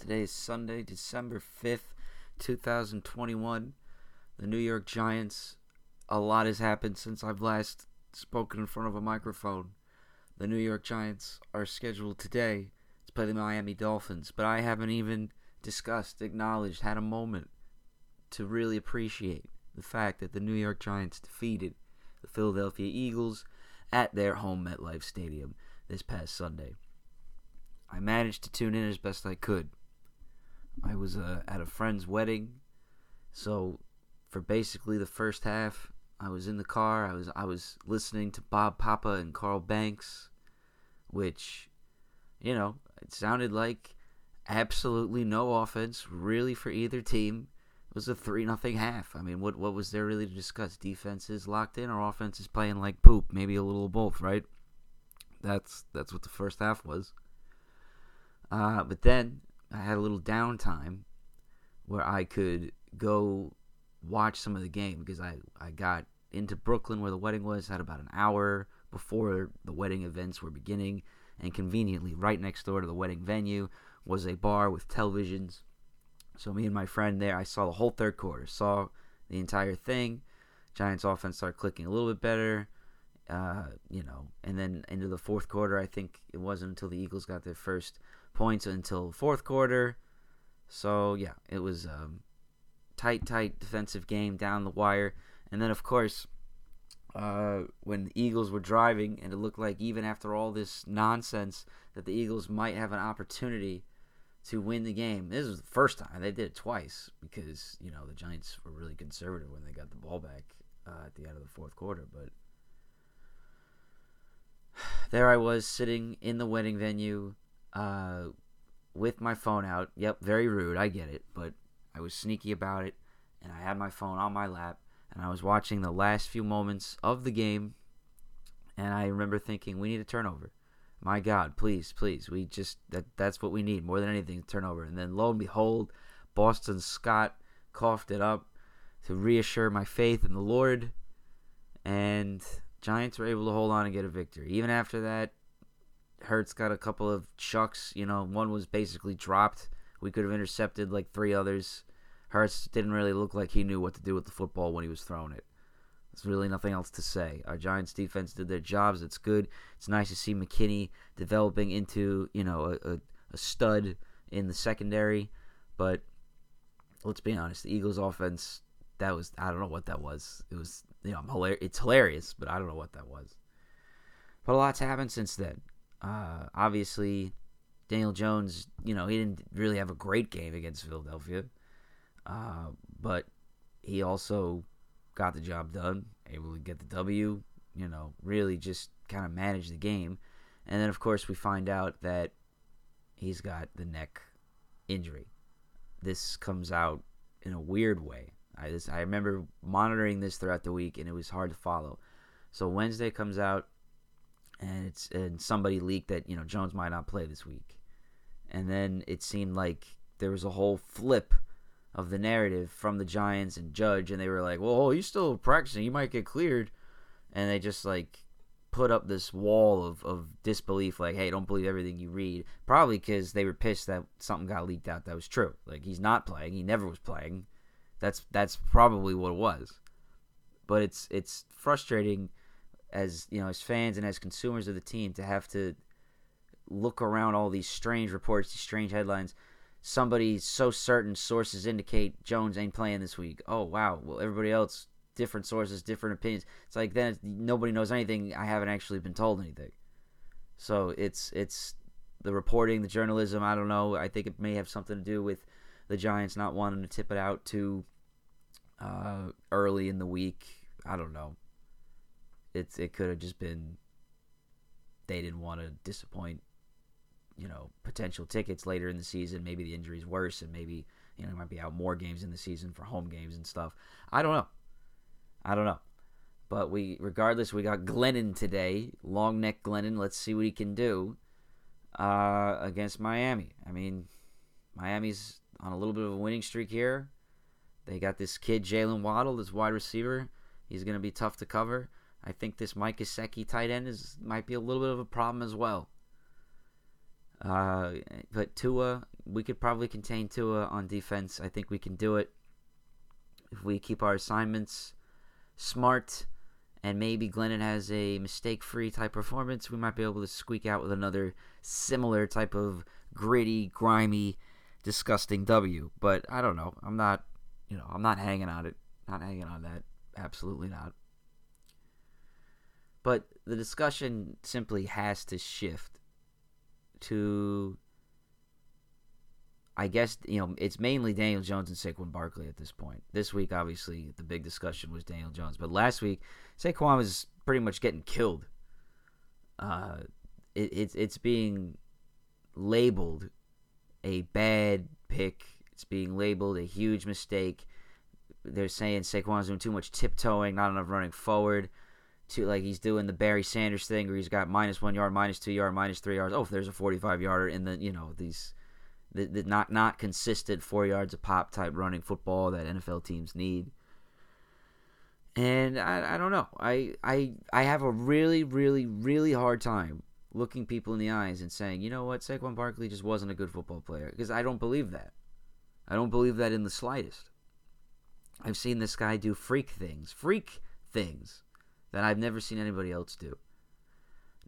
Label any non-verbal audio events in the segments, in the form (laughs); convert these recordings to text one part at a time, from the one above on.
Today is Sunday, December 5th, 2021. The New York Giants. A lot has happened since I've last spoken in front of a microphone. The New York Giants are scheduled today to play the Miami Dolphins, but I haven't even discussed, acknowledged, had a moment to really appreciate the fact that the New York Giants defeated the Philadelphia Eagles at their home MetLife Stadium this past Sunday. I managed to tune in as best I could. I was uh, at a friend's wedding, so for basically the first half, I was in the car. I was I was listening to Bob Papa and Carl Banks, which, you know, it sounded like absolutely no offense really for either team. It was a three nothing half. I mean, what what was there really to discuss? Defense is locked in, or offense is playing like poop? Maybe a little of both, right? That's that's what the first half was. Uh, but then I had a little downtime where I could go watch some of the game because I I got into Brooklyn where the wedding was. Had about an hour before the wedding events were beginning, and conveniently, right next door to the wedding venue was a bar with televisions so me and my friend there, I saw the whole third quarter, saw the entire thing. Giants offense started clicking a little bit better, uh, you know, and then into the fourth quarter, I think it wasn't until the Eagles got their first points until fourth quarter. So yeah, it was um, tight, tight defensive game down the wire, and then of course. Uh, when the Eagles were driving, and it looked like even after all this nonsense, that the Eagles might have an opportunity to win the game. This was the first time they did it twice because you know the Giants were really conservative when they got the ball back uh, at the end of the fourth quarter. But (sighs) there I was sitting in the wedding venue uh, with my phone out. Yep, very rude. I get it, but I was sneaky about it, and I had my phone on my lap, and I was watching the last few moments of the game, and I remember thinking, we need a turnover my God, please, please, we just that that's what we need more than anything, turnover. And then lo and behold, Boston Scott coughed it up to reassure my faith in the Lord, and Giants were able to hold on and get a victory. Even after that, Hurts got a couple of chucks. You know, one was basically dropped. We could have intercepted like three others. Hurts didn't really look like he knew what to do with the football when he was throwing it. There's really nothing else to say. Our Giants defense did their jobs. It's good. It's nice to see McKinney developing into you know a, a, a stud in the secondary. But let's be honest, the Eagles' offense that was I don't know what that was. It was you know hilar- it's hilarious, but I don't know what that was. But a lot's happened since then. Uh, obviously, Daniel Jones, you know, he didn't really have a great game against Philadelphia, uh, but he also got the job done, able to get the W, you know, really just kind of manage the game. And then, of course, we find out that he's got the neck injury. This comes out in a weird way. I just, I remember monitoring this throughout the week, and it was hard to follow. So Wednesday comes out, and it's and somebody leaked that you know Jones might not play this week, and then it seemed like there was a whole flip of the narrative from the Giants and Judge, and they were like, "Well, he's still practicing. He might get cleared," and they just like put up this wall of, of disbelief, like, "Hey, don't believe everything you read." Probably because they were pissed that something got leaked out that was true. Like he's not playing. He never was playing. That's that's probably what it was. But it's it's frustrating as you know as fans and as consumers of the team to have to look around all these strange reports, these strange headlines somebody so certain sources indicate Jones ain't playing this week. Oh wow, well everybody else different sources, different opinions. It's like then nobody knows anything. I haven't actually been told anything. So it's it's the reporting, the journalism. I don't know. I think it may have something to do with the Giants not wanting to tip it out too uh, early in the week. I don't know. It's it could have just been they didn't want to disappoint, you know, potential tickets later in the season. Maybe the injury's worse, and maybe you know he might be out more games in the season for home games and stuff. I don't know. I don't know. But we, regardless, we got Glennon today, long neck Glennon. Let's see what he can do uh, against Miami. I mean, Miami's on a little bit of a winning streak here. They got this kid Jaylen Waddle, this wide receiver. He's going to be tough to cover. I think this Mike Gesicki tight end is might be a little bit of a problem as well. Uh, but Tua, we could probably contain Tua on defense. I think we can do it if we keep our assignments smart and maybe Glennon has a mistake free type performance, we might be able to squeak out with another similar type of gritty, grimy, disgusting W. But I don't know. I'm not, you know, I'm not hanging on it. Not hanging on that. Absolutely not. But the discussion simply has to shift to I guess you know it's mainly Daniel Jones and Saquon Barkley at this point. This week, obviously, the big discussion was Daniel Jones, but last week Saquon was pretty much getting killed. Uh, it, it's it's being labeled a bad pick. It's being labeled a huge mistake. They're saying Saquon's doing too much tiptoeing, not enough running forward. To like he's doing the Barry Sanders thing, where he's got minus one yard, minus two yard, minus three yards. Oh, there's a 45 yarder in the you know these the, the not not consistent four yards a pop type running football that NFL teams need. And I, I don't know. I, I I have a really, really, really hard time looking people in the eyes and saying, you know what, Saquon Barkley just wasn't a good football player. Because I don't believe that. I don't believe that in the slightest. I've seen this guy do freak things, freak things that I've never seen anybody else do.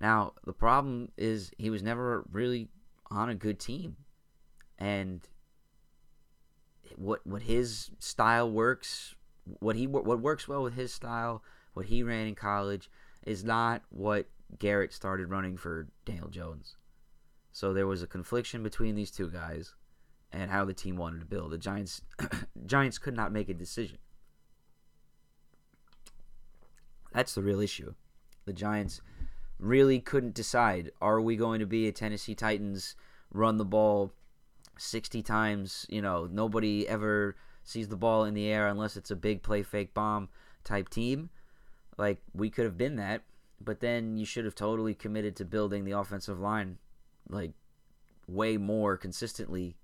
Now, the problem is he was never really on a good team and what what his style works, what he what works well with his style, what he ran in college is not what Garrett started running for Daniel Jones. So there was a confliction between these two guys and how the team wanted to build. The Giants (coughs) Giants could not make a decision. That's the real issue. The Giants really couldn't decide are we going to be a Tennessee Titans run the ball 60 times. You know, nobody ever sees the ball in the air unless it's a big play fake bomb type team. Like, we could have been that, but then you should have totally committed to building the offensive line, like, way more consistently.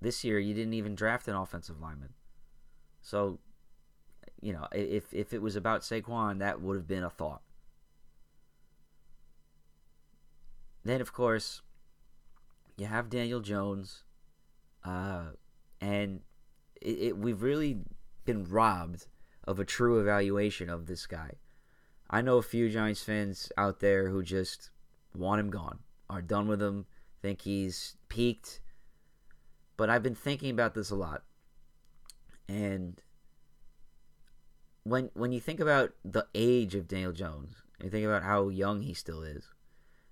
This year, you didn't even draft an offensive lineman. So, you know, if, if it was about Saquon, that would have been a thought. Then, of course, you have Daniel Jones, uh, and it, it, we've really been robbed of a true evaluation of this guy. I know a few Giants fans out there who just want him gone, are done with him, think he's peaked. But I've been thinking about this a lot. And when when you think about the age of Daniel Jones, you think about how young he still is,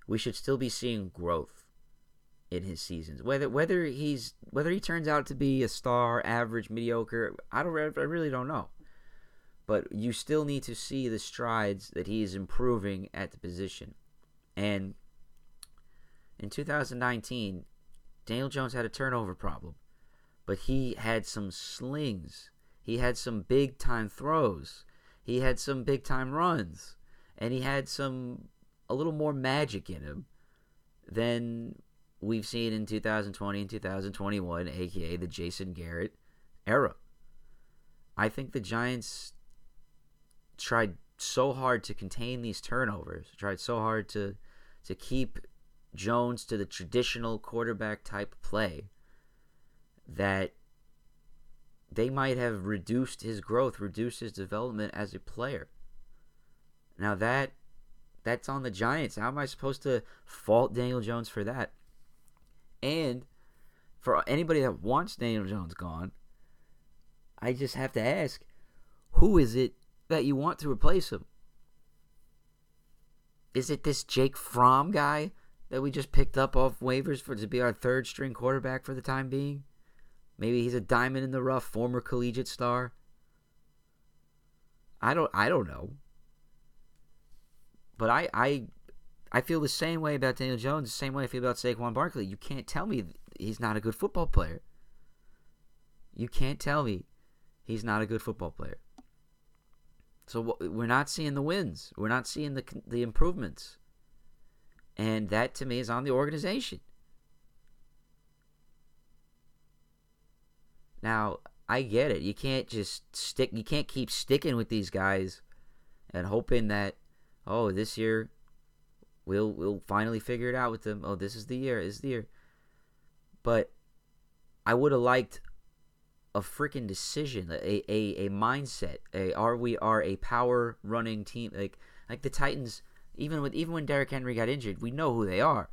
we should still be seeing growth in his seasons. Whether whether he's whether he turns out to be a star, average, mediocre, I don't I really don't know. But you still need to see the strides that he is improving at the position. And in 2019, Daniel Jones had a turnover problem, but he had some slings. He had some big time throws. He had some big time runs, and he had some a little more magic in him than we've seen in 2020 and 2021, aka the Jason Garrett era. I think the Giants tried so hard to contain these turnovers, tried so hard to to keep Jones to the traditional quarterback type play that they might have reduced his growth, reduced his development as a player. Now that that's on the Giants. How am I supposed to fault Daniel Jones for that? And for anybody that wants Daniel Jones gone, I just have to ask, who is it that you want to replace him? Is it this Jake Fromm guy that we just picked up off waivers for to be our third string quarterback for the time being? Maybe he's a diamond in the rough, former collegiate star. I don't I don't know. But I, I, I feel the same way about Daniel Jones, the same way I feel about Saquon Barkley. You can't tell me he's not a good football player. You can't tell me he's not a good football player. So we're not seeing the wins. We're not seeing the the improvements. And that to me is on the organization. Now, I get it. You can't just stick you can't keep sticking with these guys and hoping that oh, this year we'll we'll finally figure it out with them. Oh, this is the year. This is the year. But I would have liked a freaking decision, a, a, a mindset. A are we are a power running team like like the Titans. Even with even when Derrick Henry got injured, we know who they are.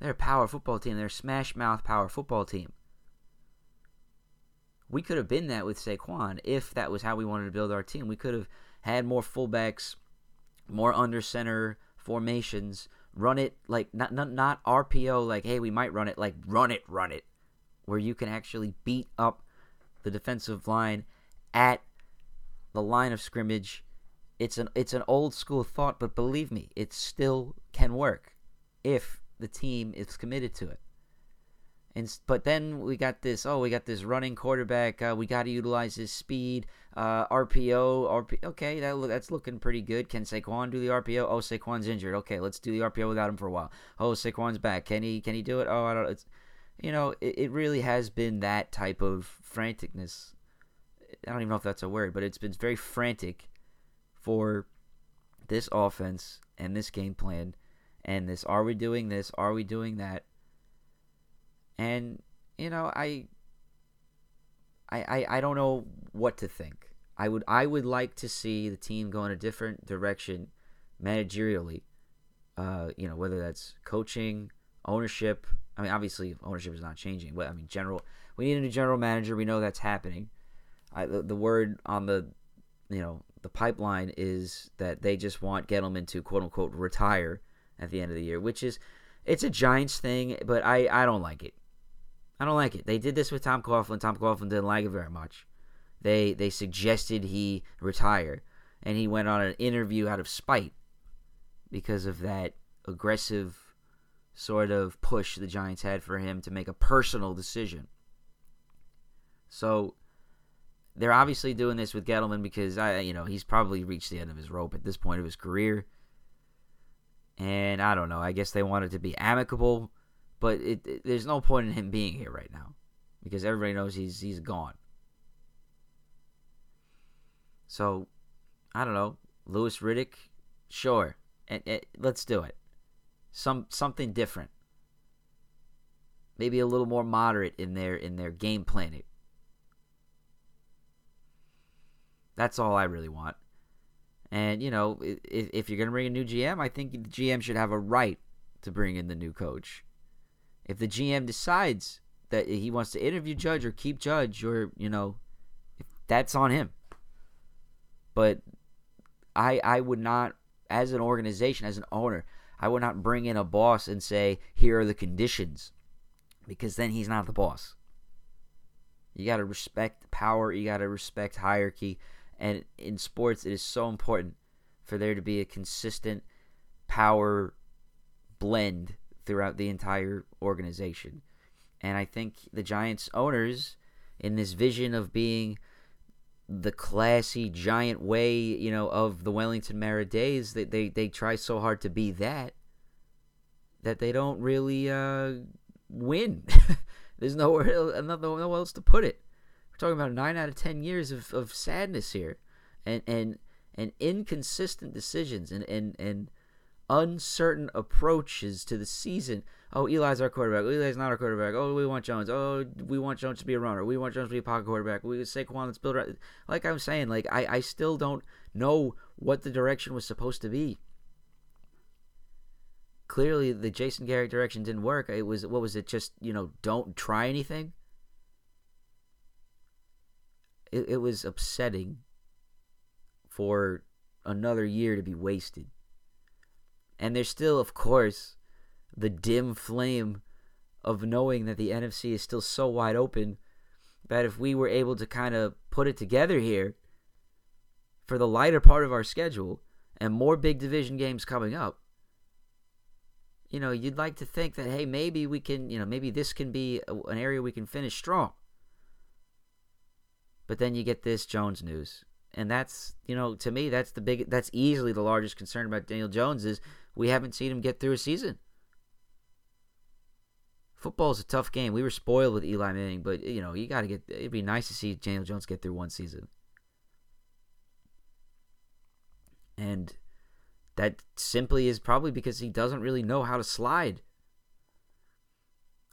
They're a power football team. They're a smash mouth power football team. We could have been that with Saquon if that was how we wanted to build our team. We could have had more fullbacks, more under center formations, run it like not, not not RPO like hey we might run it like run it run it where you can actually beat up the defensive line at the line of scrimmage. It's an it's an old school thought, but believe me, it still can work if the team is committed to it. And but then we got this. Oh, we got this running quarterback. Uh, we got to utilize his speed. Uh, RPO. RP, okay, that that's looking pretty good. Can Saquon do the RPO? Oh, Saquon's injured. Okay, let's do the RPO without him for a while. Oh, Saquon's back. Can he can he do it? Oh, I don't. It's you know, it, it really has been that type of franticness. I don't even know if that's a word, but it's been very frantic for this offense and this game plan and this are we doing this are we doing that and you know i i i, I don't know what to think i would i would like to see the team go in a different direction managerially uh you know whether that's coaching ownership I mean, obviously ownership is not changing, but I mean, general. We need a new general manager. We know that's happening. I, the, the word on the, you know, the pipeline is that they just want Gettleman to quote unquote retire at the end of the year, which is, it's a Giants thing, but I I don't like it. I don't like it. They did this with Tom Coughlin. Tom Coughlin didn't like it very much. They they suggested he retire, and he went on an interview out of spite because of that aggressive sort of push the Giants had for him to make a personal decision. So they're obviously doing this with Gettleman because I, you know, he's probably reached the end of his rope at this point of his career. And I don't know. I guess they wanted to be amicable, but it, it, there's no point in him being here right now because everybody knows he's he's gone. So I don't know. Louis Riddick, sure, and, and let's do it some something different. Maybe a little more moderate in their in their game planning. That's all I really want. And you know, if, if you're going to bring a new GM, I think the GM should have a right to bring in the new coach. If the GM decides that he wants to interview Judge or keep Judge, or you know, that's on him. But I I would not, as an organization, as an owner, I would not bring in a boss and say, here are the conditions, because then he's not the boss. You got to respect power, you got to respect hierarchy. And in sports, it is so important for there to be a consistent power blend throughout the entire organization. And I think the Giants owners, in this vision of being the classy giant way, you know, of the Wellington Mara days. They they, they try so hard to be that that they don't really uh, win. (laughs) There's nowhere nowhere else to put it. We're talking about nine out of ten years of, of sadness here, and and and inconsistent decisions and and and uncertain approaches to the season. Oh, Eli's our quarterback. Eli's not our quarterback. Oh, we want Jones. Oh, we want Jones to be a runner. We want Jones to be a pocket quarterback. We Saquon, let's build. Right. Like I'm saying, like I, I still don't know what the direction was supposed to be. Clearly, the Jason Garrett direction didn't work. It was what was it? Just you know, don't try anything. It, it was upsetting for another year to be wasted. And there's still, of course, the dim flame of knowing that the NFC is still so wide open that if we were able to kind of put it together here for the lighter part of our schedule and more big division games coming up, you know, you'd like to think that, hey, maybe we can, you know, maybe this can be an area we can finish strong. But then you get this Jones news. And that's, you know, to me, that's the big, that's easily the largest concern about Daniel Jones is we haven't seen him get through a season. Football is a tough game. We were spoiled with Eli Manning, but, you know, you got to get, it'd be nice to see Daniel Jones get through one season. And that simply is probably because he doesn't really know how to slide.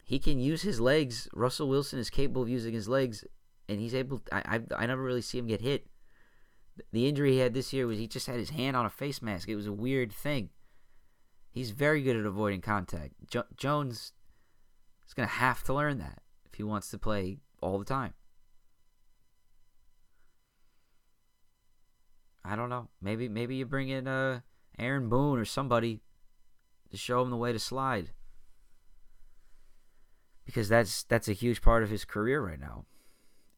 He can use his legs. Russell Wilson is capable of using his legs, and he's able. I I, I never really see him get hit. The injury he had this year was he just had his hand on a face mask. It was a weird thing. He's very good at avoiding contact. Jo- Jones is going to have to learn that if he wants to play all the time. I don't know. Maybe maybe you bring in uh Aaron Boone or somebody to show him the way to slide. Because that's that's a huge part of his career right now.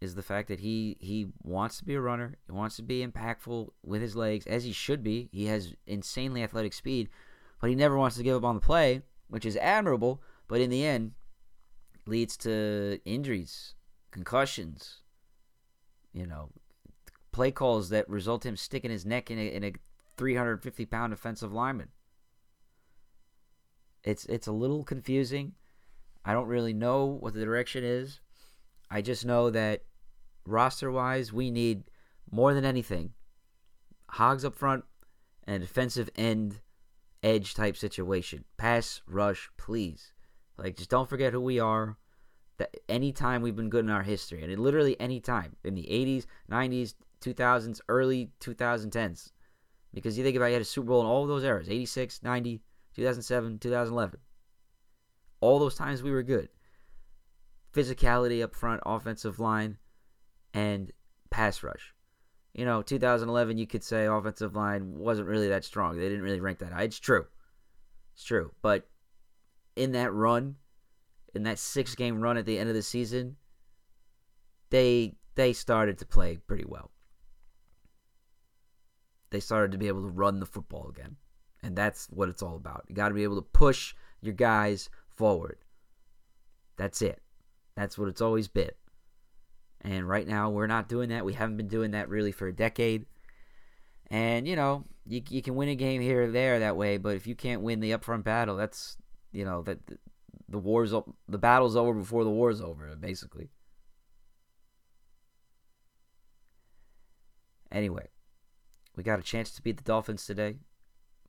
Is the fact that he he wants to be a runner, he wants to be impactful with his legs as he should be. He has insanely athletic speed, but he never wants to give up on the play, which is admirable, but in the end leads to injuries, concussions, you know, play calls that result him sticking his neck in a, in a 350 pound offensive lineman. It's it's a little confusing. I don't really know what the direction is. I just know that roster wise, we need more than anything hogs up front and defensive end edge type situation. Pass rush, please. Like just don't forget who we are. That anytime we've been good in our history, and literally any time in the 80s, 90s, 2000s, early 2010s. Because you think about it, you had a Super Bowl in all those eras 86, 90, 2007, 2011. All those times we were good. Physicality up front, offensive line, and pass rush. You know, 2011, you could say offensive line wasn't really that strong. They didn't really rank that high. It's true. It's true. But in that run, in that six game run at the end of the season, they they started to play pretty well they started to be able to run the football again. And that's what it's all about. You got to be able to push your guys forward. That's it. That's what it's always been. And right now, we're not doing that. We haven't been doing that really for a decade. And, you know, you, you can win a game here or there that way, but if you can't win the upfront battle, that's, you know, that the war's, the battle's over before the war's over, basically. Anyway, we got a chance to beat the Dolphins today.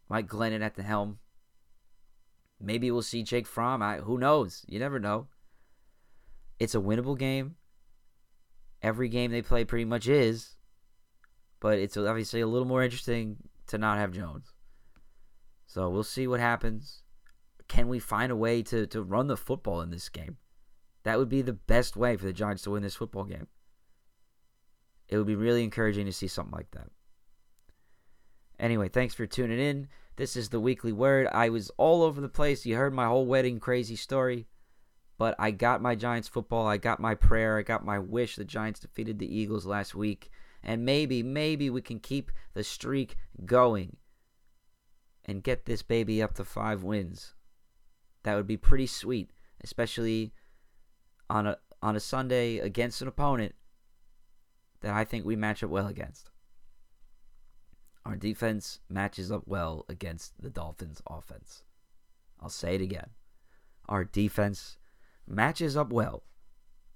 Mike Glennon at the helm. Maybe we'll see Jake Fromm. I, who knows? You never know. It's a winnable game. Every game they play pretty much is. But it's obviously a little more interesting to not have Jones. So we'll see what happens. Can we find a way to, to run the football in this game? That would be the best way for the Giants to win this football game. It would be really encouraging to see something like that. Anyway, thanks for tuning in. This is the weekly word. I was all over the place. You heard my whole wedding crazy story, but I got my Giants football. I got my prayer. I got my wish. The Giants defeated the Eagles last week. And maybe, maybe we can keep the streak going and get this baby up to five wins. That would be pretty sweet, especially on a on a Sunday against an opponent that I think we match up well against. Our defense matches up well against the Dolphins' offense. I'll say it again. Our defense matches up well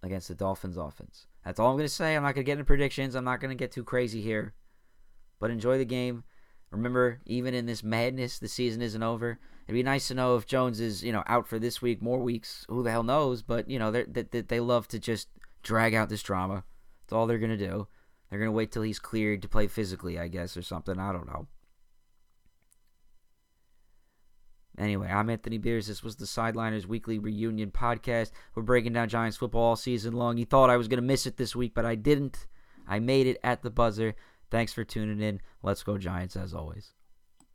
against the Dolphins' offense. That's all I'm going to say. I'm not going to get into predictions. I'm not going to get too crazy here. But enjoy the game. Remember, even in this madness, the season isn't over. It'd be nice to know if Jones is, you know, out for this week, more weeks. Who the hell knows? But you know, they they, they love to just drag out this drama. That's all they're gonna do. They're to wait till he's cleared to play physically, I guess, or something. I don't know. Anyway, I'm Anthony Beers. This was the Sideliners Weekly Reunion Podcast. We're breaking down Giants football all season long. You thought I was going to miss it this week, but I didn't. I made it at the buzzer. Thanks for tuning in. Let's go, Giants, as always.